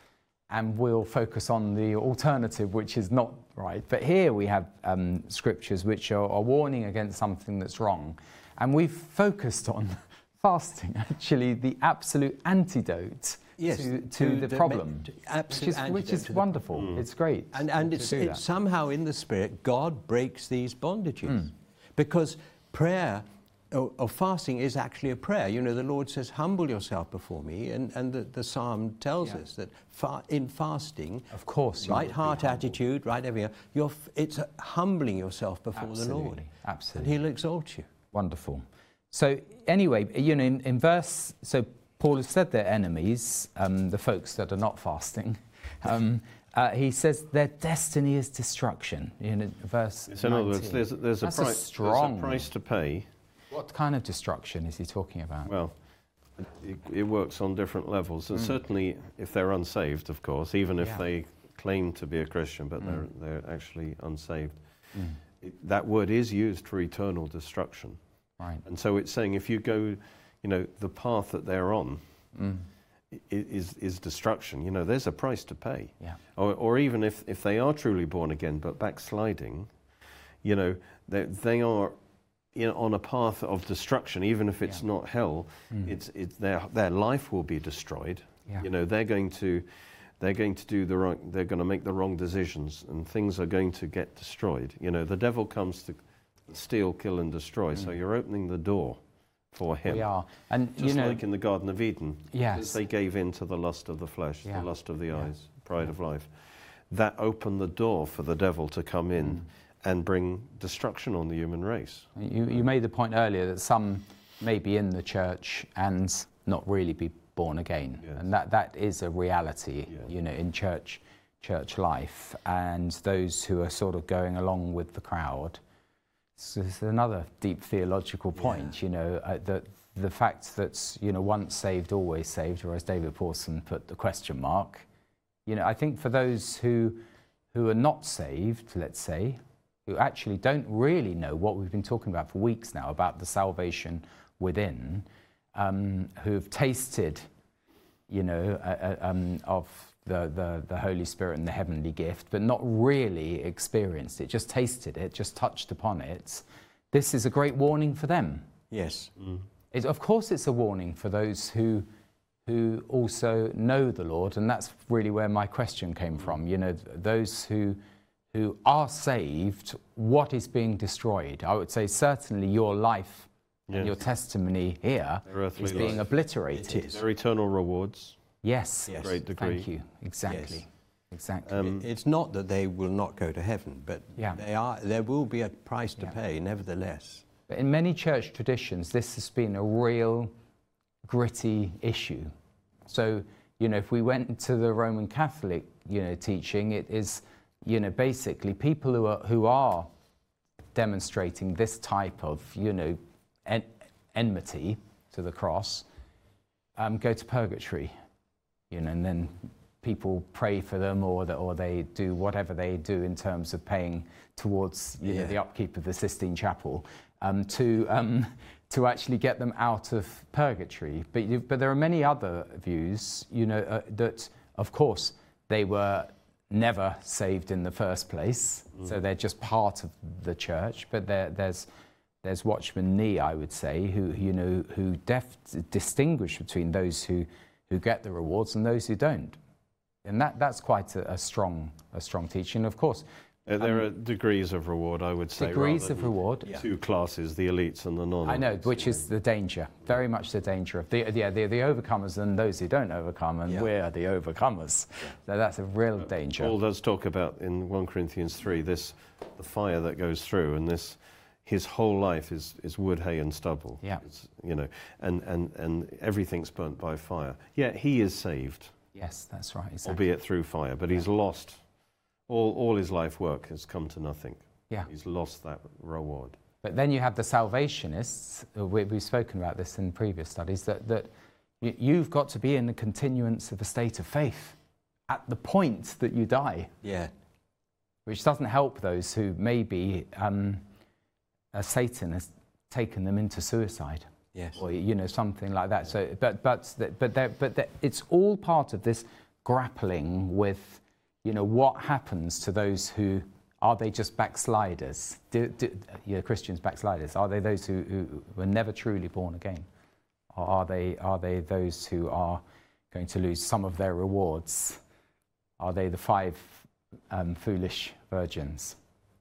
and we'll focus on the alternative, which is not right. But here we have um, scriptures which are, are warning against something that's wrong, and we've focused on *laughs* fasting, actually, the absolute antidote Yes, to, to to the the problem, me- which is, which is to the- wonderful. It's great. And, and it's, it's somehow in the Spirit, God breaks these bondages. Hmm. Because prayer or, or fasting is actually a prayer. You know, the Lord says, humble yourself before me. And, and the, the psalm tells Yeah. us that fa- in fasting, Of course, right heart attitude, right everything, you're, it's humbling yourself before the Lord. Absolutely, absolutely. And He'll exalt you. Wonderful. So anyway, you know, in, in verse, so Paul has said they're enemies, um, the folks that are not fasting. Um, uh, he says their destiny is destruction. Know, verse. So in other words, there's, there's, a price, a strong. there's a price to pay. What kind of destruction is he talking about? Well, it, it works on different levels. And certainly, if they're unsaved, of course, even if Yeah. they claim to be a Christian, but they're, they're actually unsaved, Mm, it, that word is used for eternal destruction. right. And so it's saying if you go, you know, the path that they're on Mm, is, is destruction, you know, there's a price to pay. yeah. Or, or even if, if they are truly born again but backsliding, you know, they, they are you know, on a path of destruction, even if it's Yeah. not hell, it's, it's their, their life will be destroyed. Yeah. You know, they're going to, they're going to do the wrong, they're going to make the wrong decisions and things are going to get destroyed. You know, the devil comes to steal, kill and destroy. So you're opening the door for him. We are. And, Just you know, like in the Garden of Eden. Yes. They gave in to the lust of the flesh, Yeah. the lust of the Yeah. eyes, pride of life. That opened the door for the devil to come in Mm. and bring destruction on the human race. You, you made the point earlier that some may be in the church and not really be born again, Yes. and that, that is a reality, you know, in church church life. And those who are sort of going along with the crowd. So it's another deep theological point, you know, uh, that the fact that you know once saved, always saved, or as David Pawson put the question mark. You know, I think for those who who are not saved, let's say, who actually don't really know what we've been talking about for weeks now about the salvation within, um, who've tasted, you know, uh, uh, um, of the, the, the Holy Spirit and the heavenly gift, but not really experienced it, just tasted it, just touched upon it. This is a great warning for them. Yes. Mm. It, of course, it's a warning for those who, who also know the Lord, and that's really where my question came from. You know, those who, who are saved, what is being destroyed? I would say certainly your life Yes. and your testimony here is being life. obliterated. It is. Their eternal rewards. Yes, Yes. Great degree. thank you. Exactly, Yes. exactly. Um, It's not that they will not go to heaven, but Yeah. they are, there will be a price to Yeah. pay, nevertheless. But in many church traditions, this has been a real gritty issue. So, you know, if we went to the Roman Catholic, you know, teaching, it is, you know, basically people who are, who are demonstrating this type of, you know, en- enmity to the cross um, go to purgatory, you know, and then people pray for them or, the, or they do whatever they do in terms of paying towards, you know, the upkeep of the Sistine Chapel um, to, um, to actually get them out of purgatory. But, but there are many other views, you know, uh, that, of course, they were never saved in the first place, so they're just part of the church. But there, there's there's Watchman Nee, I would say, who you know who def- distinguish between those who who get the rewards and those who don't, and that that's quite a, a strong a strong teaching. Of course, Uh, there are degrees of reward, I would say. Um, degrees of than reward. Yeah. Two classes, the elites and the non I know, which is the danger, very much the danger of the yeah the, the overcomers and those who don't overcome, and Yeah. we're the overcomers. So that's a real danger. Paul does talk about in 1 Corinthians 3 this the fire that goes through and this his whole life is, is wood, hay and stubble. Yeah. It's, you know, and, and, and everything's burnt by fire. Yet he is saved, Yes, that's right. Exactly. albeit through fire, but he's lost all, all his life work has come to nothing. Yeah. He's lost that reward. But then you have the salvationists, uh, we, we've spoken about this in previous studies, that, that you've got to be in the continuance of a state of faith at the point that you die, Yeah. which doesn't help those who maybe um, uh, Satan has taken them into suicide Yes. or you know something like that. So, but but but but it's all part of this grappling with, you know, what happens to those who are they just backsliders? Do, do, you know, Christians backsliders? Are they those who, who were never truly born again, or are they are they those who are going to lose some of their rewards? Are they the five um, foolish virgins,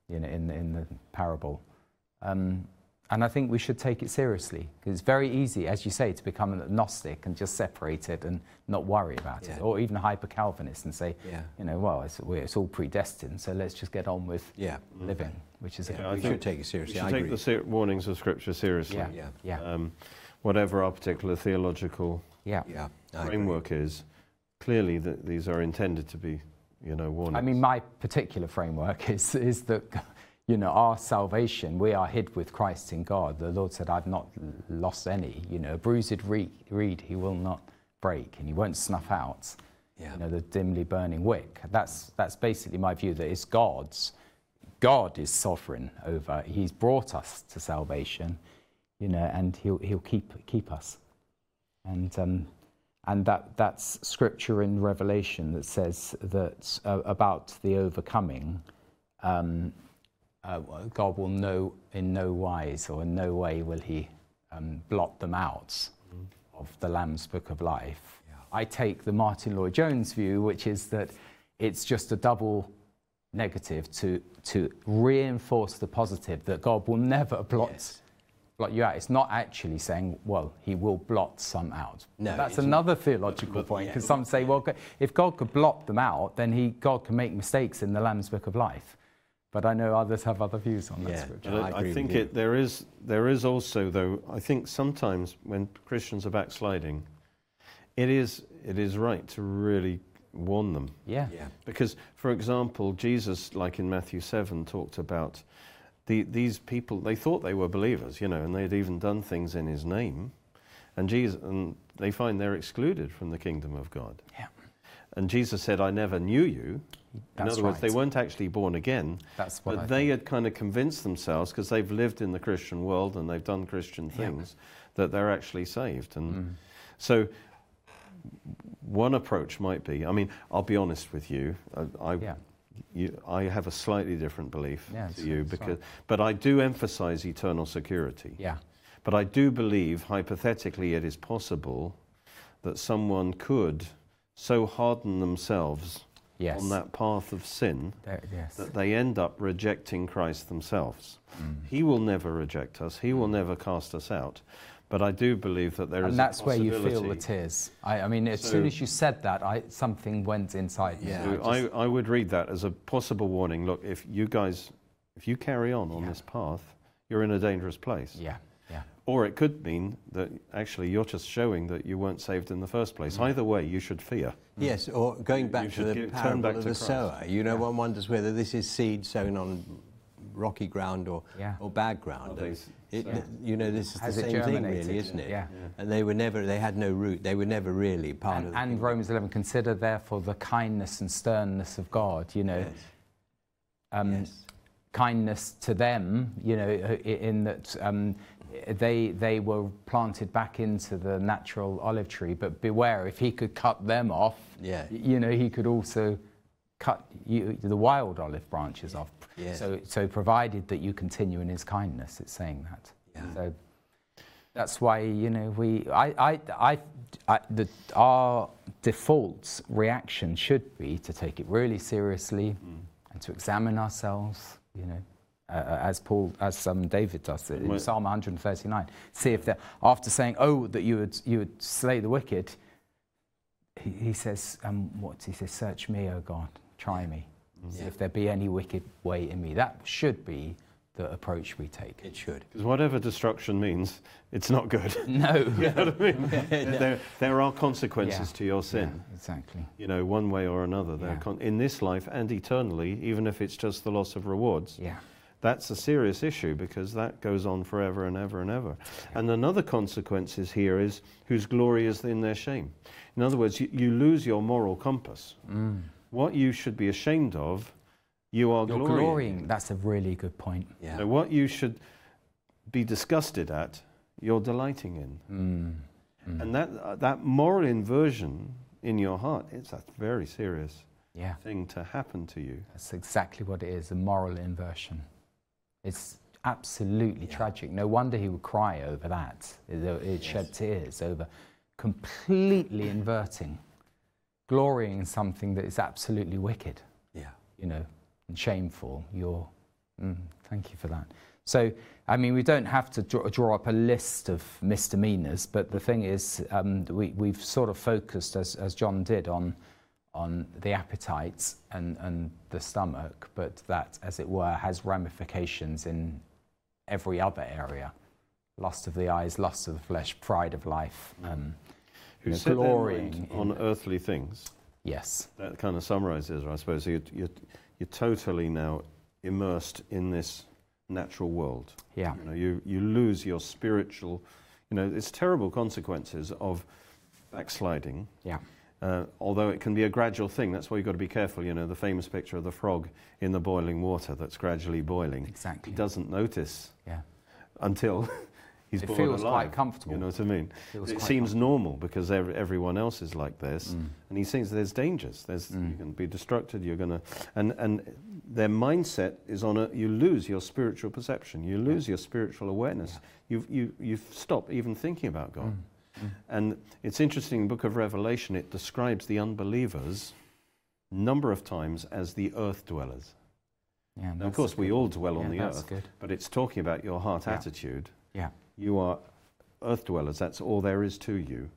you know, in in the parable? Um, and I think we should take it seriously because it's very easy, as you say, to become an agnostic and just separate it and not worry about Yeah. it, or even a hyper Calvinist and say, Yeah. you know, well, it's, we- it's all predestined, so let's just get on with Yeah. living, which is Yeah, a I we think should take it We seriously. should I take agree. the ser- warnings of Scripture seriously. yeah, Yeah. yeah, Um, whatever our particular theological yeah. yeah. Framework is, clearly that these are intended to be, you know, warnings. I mean, my particular framework *laughs* is, is that, you know, our salvation, we are hid with Christ in God. The Lord said, I've not lost any. You know, a bruised reed he will not break and he won't snuff out. Yeah. You know, the dimly burning wick. That's, that's basically my view that it's God's. God is sovereign over, he's brought us to salvation, you know, and he'll, he'll keep, keep us. And, um, and that, that's scripture in Revelation that says that uh, about the overcoming. Um, uh, God will no, in no wise or in no way will He um, blot them out of the Lamb's Book of Life. I take the Martyn Lloyd-Jones view, which is that it's just a double negative to, to reinforce the positive that God will never *laughs* blot, Yes. blot you out. It's not actually saying, well, he will blot some out. No, That's another theological point because some say, well, if God could blot them out, then he, God can make mistakes in the Lamb's Book of Life. But I know others have other views on that Yeah. scripture. I I, agree I think it, there is there is also though I think sometimes when Christians are backsliding, it is it is right to really warn them Yeah. Yeah. because for example Jesus like in Matthew seven talked about the, these people they thought they were believers you know and they had even done things in His name, and Jesus and they find they're excluded from the kingdom of God. Yeah. And Jesus said, "I never knew you." In That's other words, they weren't actually born again. That's what But I they had kind of convinced themselves, because they've lived in the Christian world and they've done Christian Yeah. things, that they're actually saved. And Mm. so, one approach might be I mean, I'll be honest with you, I, I, Yeah. you, I have a slightly different belief Yeah, to you, because, but I do emphasize eternal security. Yeah. But I do believe, hypothetically, it is possible that someone could so harden themselves Yes. on that path of sin There, yes. that they end up rejecting Christ themselves. Mm. He will never reject us. He will never cast us out. But I do believe that there is and that's where you feel the tears. I, I mean, as So- soon as you said that, I, something went inside me. Yeah. So I just- I would read that as a possible warning. Look, if you guys, if you carry on on Yeah. this path, you're in a dangerous place. yeah, Or it could mean that actually you're just showing that you weren't saved in the first place. Mm. Either way, you should fear. Yes, or going You back to the get- turn parable back of to the Christ. sower. You know, one wonders whether this is seed sown on rocky ground or, Yeah. or bad ground. Oh, it, yeah. You know, this is Has the same thing, really, isn't it? Yeah. And they were never, they had no root. They were never really part and, of the and kingdom. Romans 11, consider therefore the kindness and sternness of God, you know, Yes. um, yes. kindness to them, you know, in that um, they, they were planted back into the natural olive tree, but beware, if he could cut them off, Yeah. you know, he could also cut you, the wild olive branches off. Yes. So, so provided that you continue in his kindness, it's saying that. Yeah. So that's why you know we I I, I, I the, our default reaction should be to take it really seriously mm. and to examine ourselves. You know. Uh, as Paul, as um, David does in Well- Psalm 139, see if they after saying, "Oh, that you would you would slay the wicked," he, he says, um, "What he says? Search me, O God, try me, see Yeah. if there be any wicked way in me." That should be the approach we take. It should. Because whatever destruction means, it's not good. *laughs* No, *laughs* you know what I mean? *laughs* there, there are consequences Yeah. to your sin. Yeah, exactly. You know, one way or another. Yeah. con- in this life and eternally, even if it's just the loss of rewards. Yeah. That's a serious issue because that goes on forever and ever and ever. And another consequence is here is whose glory is in their shame. In other words, you, you lose your moral compass. Mm. What you should be ashamed of, you are You're glorying. glorying. That's a really good point. Yeah. So what you should be disgusted at, you're delighting in. Mm. Mm. And that, uh, that moral inversion in your heart, it's a very serious yeah, thing to happen to you. that's exactly what it is a moral inversion. It's absolutely tragic. No wonder he would cry over that. It, it shed tears over completely inverting, glorying in something that is absolutely wicked. Yeah. you know, and shameful. You're, mm, thank you for that. So, I mean, we don't have to draw, draw up a list of misdemeanors, but the thing is, um, we, we've sort of focused, as, as John did, on, on the appetites and, and the stomach, but that, as it were, has ramifications in every other area lust of the eyes, lust of the flesh, pride of life. Um, Who know, set their glorying in- on earthly things. yes, That kind of summarizes, I suppose. You're, you're, you're totally now immersed in this natural world. yeah, You know, you, you lose your spiritual, you know, it's terrible consequences of backsliding. yeah, Uh, although it can be a gradual thing, that's why you've got to be careful. You know, the famous picture of the frog in the boiling water that's gradually boiling. He exactly. doesn't notice Yeah, until *laughs* he's It born feels alive. quite comfortable. You know what I mean? Feels it seems normal because ev- everyone else is like this, Mm. and he thinks there's dangers. There's you're going to be destructed. You're going to, and and their mindset is on a. You lose your spiritual perception. You lose your spiritual awareness. You've, you you stop even thinking about God. Mm. And it's interesting. Book of Revelation, it describes the unbelievers number of times as the earth dwellers. Yeah, Now, of course, we all dwell on yeah, the that's earth, good. but it's talking about your heart Yeah. attitude. Yeah. You are earth dwellers. That's all there is to you.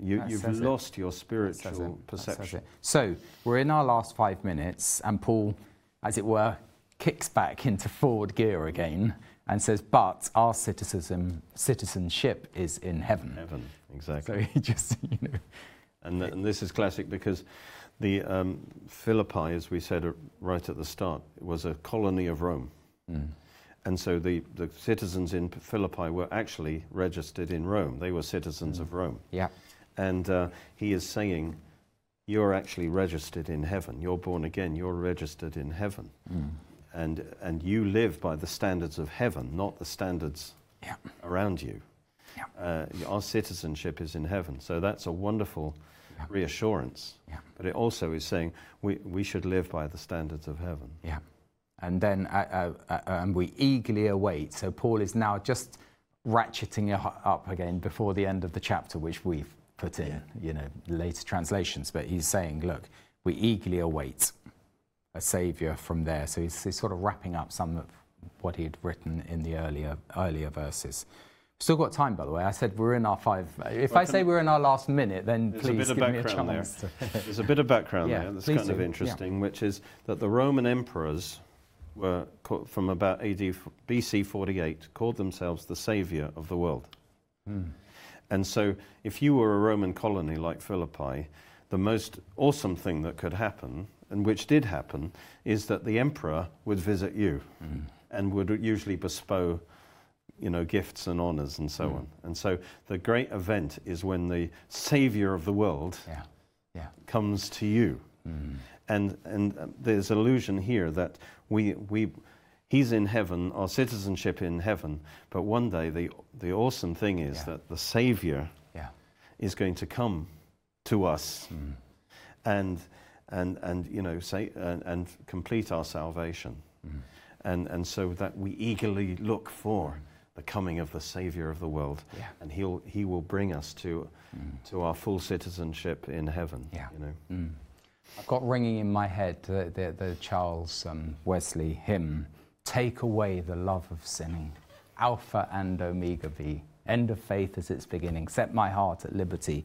you you've says it. lost your spiritual it. That says perception. So we're in our last five minutes, and Paul, as it were, kicks back into forward gear again and says, "But our citizen, citizenship is in heaven." Heaven, exactly. So he just, *laughs* you know, And, th- and this is classic because the um, Philippi, as we said right at the start, was a colony of Rome. mm, And so the, the citizens in Philippi were actually registered in Rome. They were citizens of Rome. yeah, And uh, he is saying, You're actually registered in heaven. You're born again. You're registered in heaven. mm, And, and you live by the standards of heaven, not the standards yeah, around you. Yeah. Uh, our citizenship is in heaven. So that's a wonderful Yeah. reassurance. Yeah. But it also is saying we, we should live by the standards of heaven. yeah. And then, uh, uh, uh, and we eagerly await. So Paul is now just ratcheting it up again before the end of the chapter, which we've put in, you know, later translations. But he's saying, look, we eagerly await a savior from there. So he's, he's sort of wrapping up some of what he'd written in the earlier earlier verses. Still got time, by the way. I said we're in our five. If Well, I say we're in our last minute, then please give me a background there. chance. There's a bit of background *laughs* Yeah, there that's kind of do. Yeah. interesting, which is that the Roman emperors were from about AD BC 48 called themselves the savior of the world. Hmm. And so, if you were a Roman colony like Philippi, the most awesome thing that could happen, and which did happen, is that the emperor would visit you Hmm. and would usually bestow, you know, gifts and honors and so Mm. on. And so, the great event is when the savior of the world yeah, yeah. comes to you. Mm. And, and um, there's allusion here that we, we, he's in heaven, our citizenship in heaven, but one day the, the awesome thing is Yeah. that the Savior Yeah. is going to come to us Mm. and, and, and, you know, say, and, and complete our salvation. Mm. And, and so that we eagerly look for the coming of the Savior of the world. Yeah. And he'll, he will bring us to, Mm. to our full citizenship in heaven. Yeah. You know? Mm. I've got ringing in my head the, the, the Charles um, Wesley hymn Take away the love of sinning, Alpha and Omega be, end of faith as its beginning, set my heart at liberty.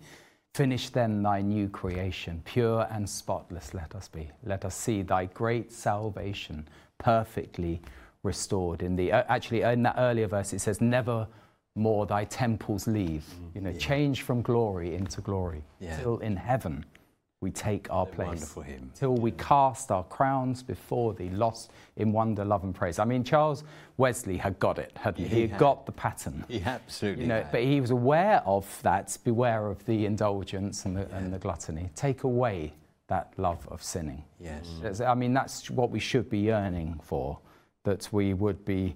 Finish then thy new creation, pure and spotless let us be. Let us see thy great salvation perfectly restored. In the uh, actually in that earlier verse it says, "Never more thy temples leave." You know, change from glory into glory, Yeah. till in heaven we take our place. wonderful hymn. Till we cast our crowns before thee, lost in wonder, love, and praise. I mean, Charles Wesley had got it, hadn't he? He He had got the pattern. He absolutely You know, had. but he was aware of that. Beware of the indulgence and the, and the gluttony. Take away that love of sinning. yes. That's- I mean, that's what we should be yearning for, that we would be,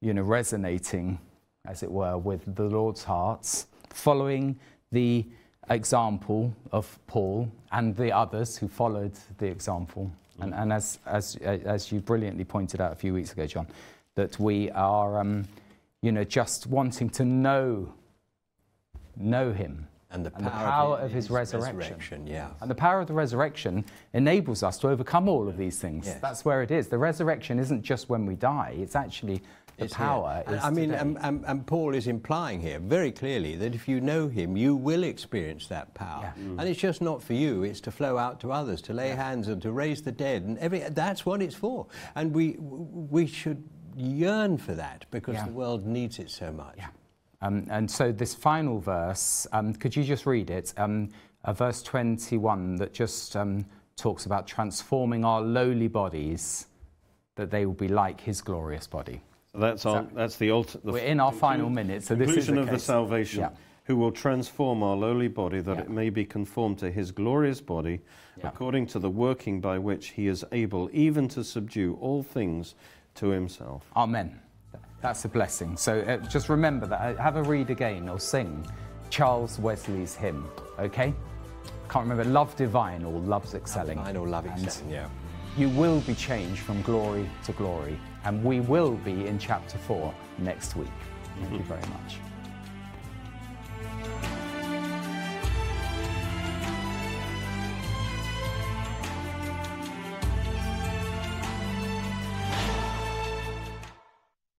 you know, resonating, as it were, with the Lord's hearts, following the example of Paul and the others who followed the example. And, and as, as, as you brilliantly pointed out a few weeks ago, John, that we are, um, you know, just wanting to know, know him And the and the power, power of, of his resurrection. Yeah. and the power of the resurrection enables us to overcome all of these things. Yes. That's where it is. The resurrection isn't just when we die, it's actually the It's power. And I mean, today. and, and, and Paul is implying here very clearly that if you know him, you will experience that power. Yeah. And it's just not for you, it's to flow out to others, to lay hands and to raise the dead. And every, that's what it's for. And we, we should yearn for that because Yeah. the world needs it so much. Yeah. Um, and so this final verse, um, could you just read it? Um, uh, verse 21 that just um, talks about transforming our lowly bodies that they will be like his glorious body. That's our, that's the ultimate. We're in our final minute, so this is the of case. the salvation. Yeah. Who will transform our lowly body that yeah. it may be conformed to his glorious body, yeah. according to the working by which he is able even to subdue all things to himself. Amen. That's a blessing. So uh, just remember that. Uh, have a read again or sing Charles Wesley's hymn, okay? Can't remember, Love Divine or Love's Excelling. Divine or Love Excelling, yeah. You will be changed from glory to glory and we will be in chapter four next week. Thank you mm-hmm. very much.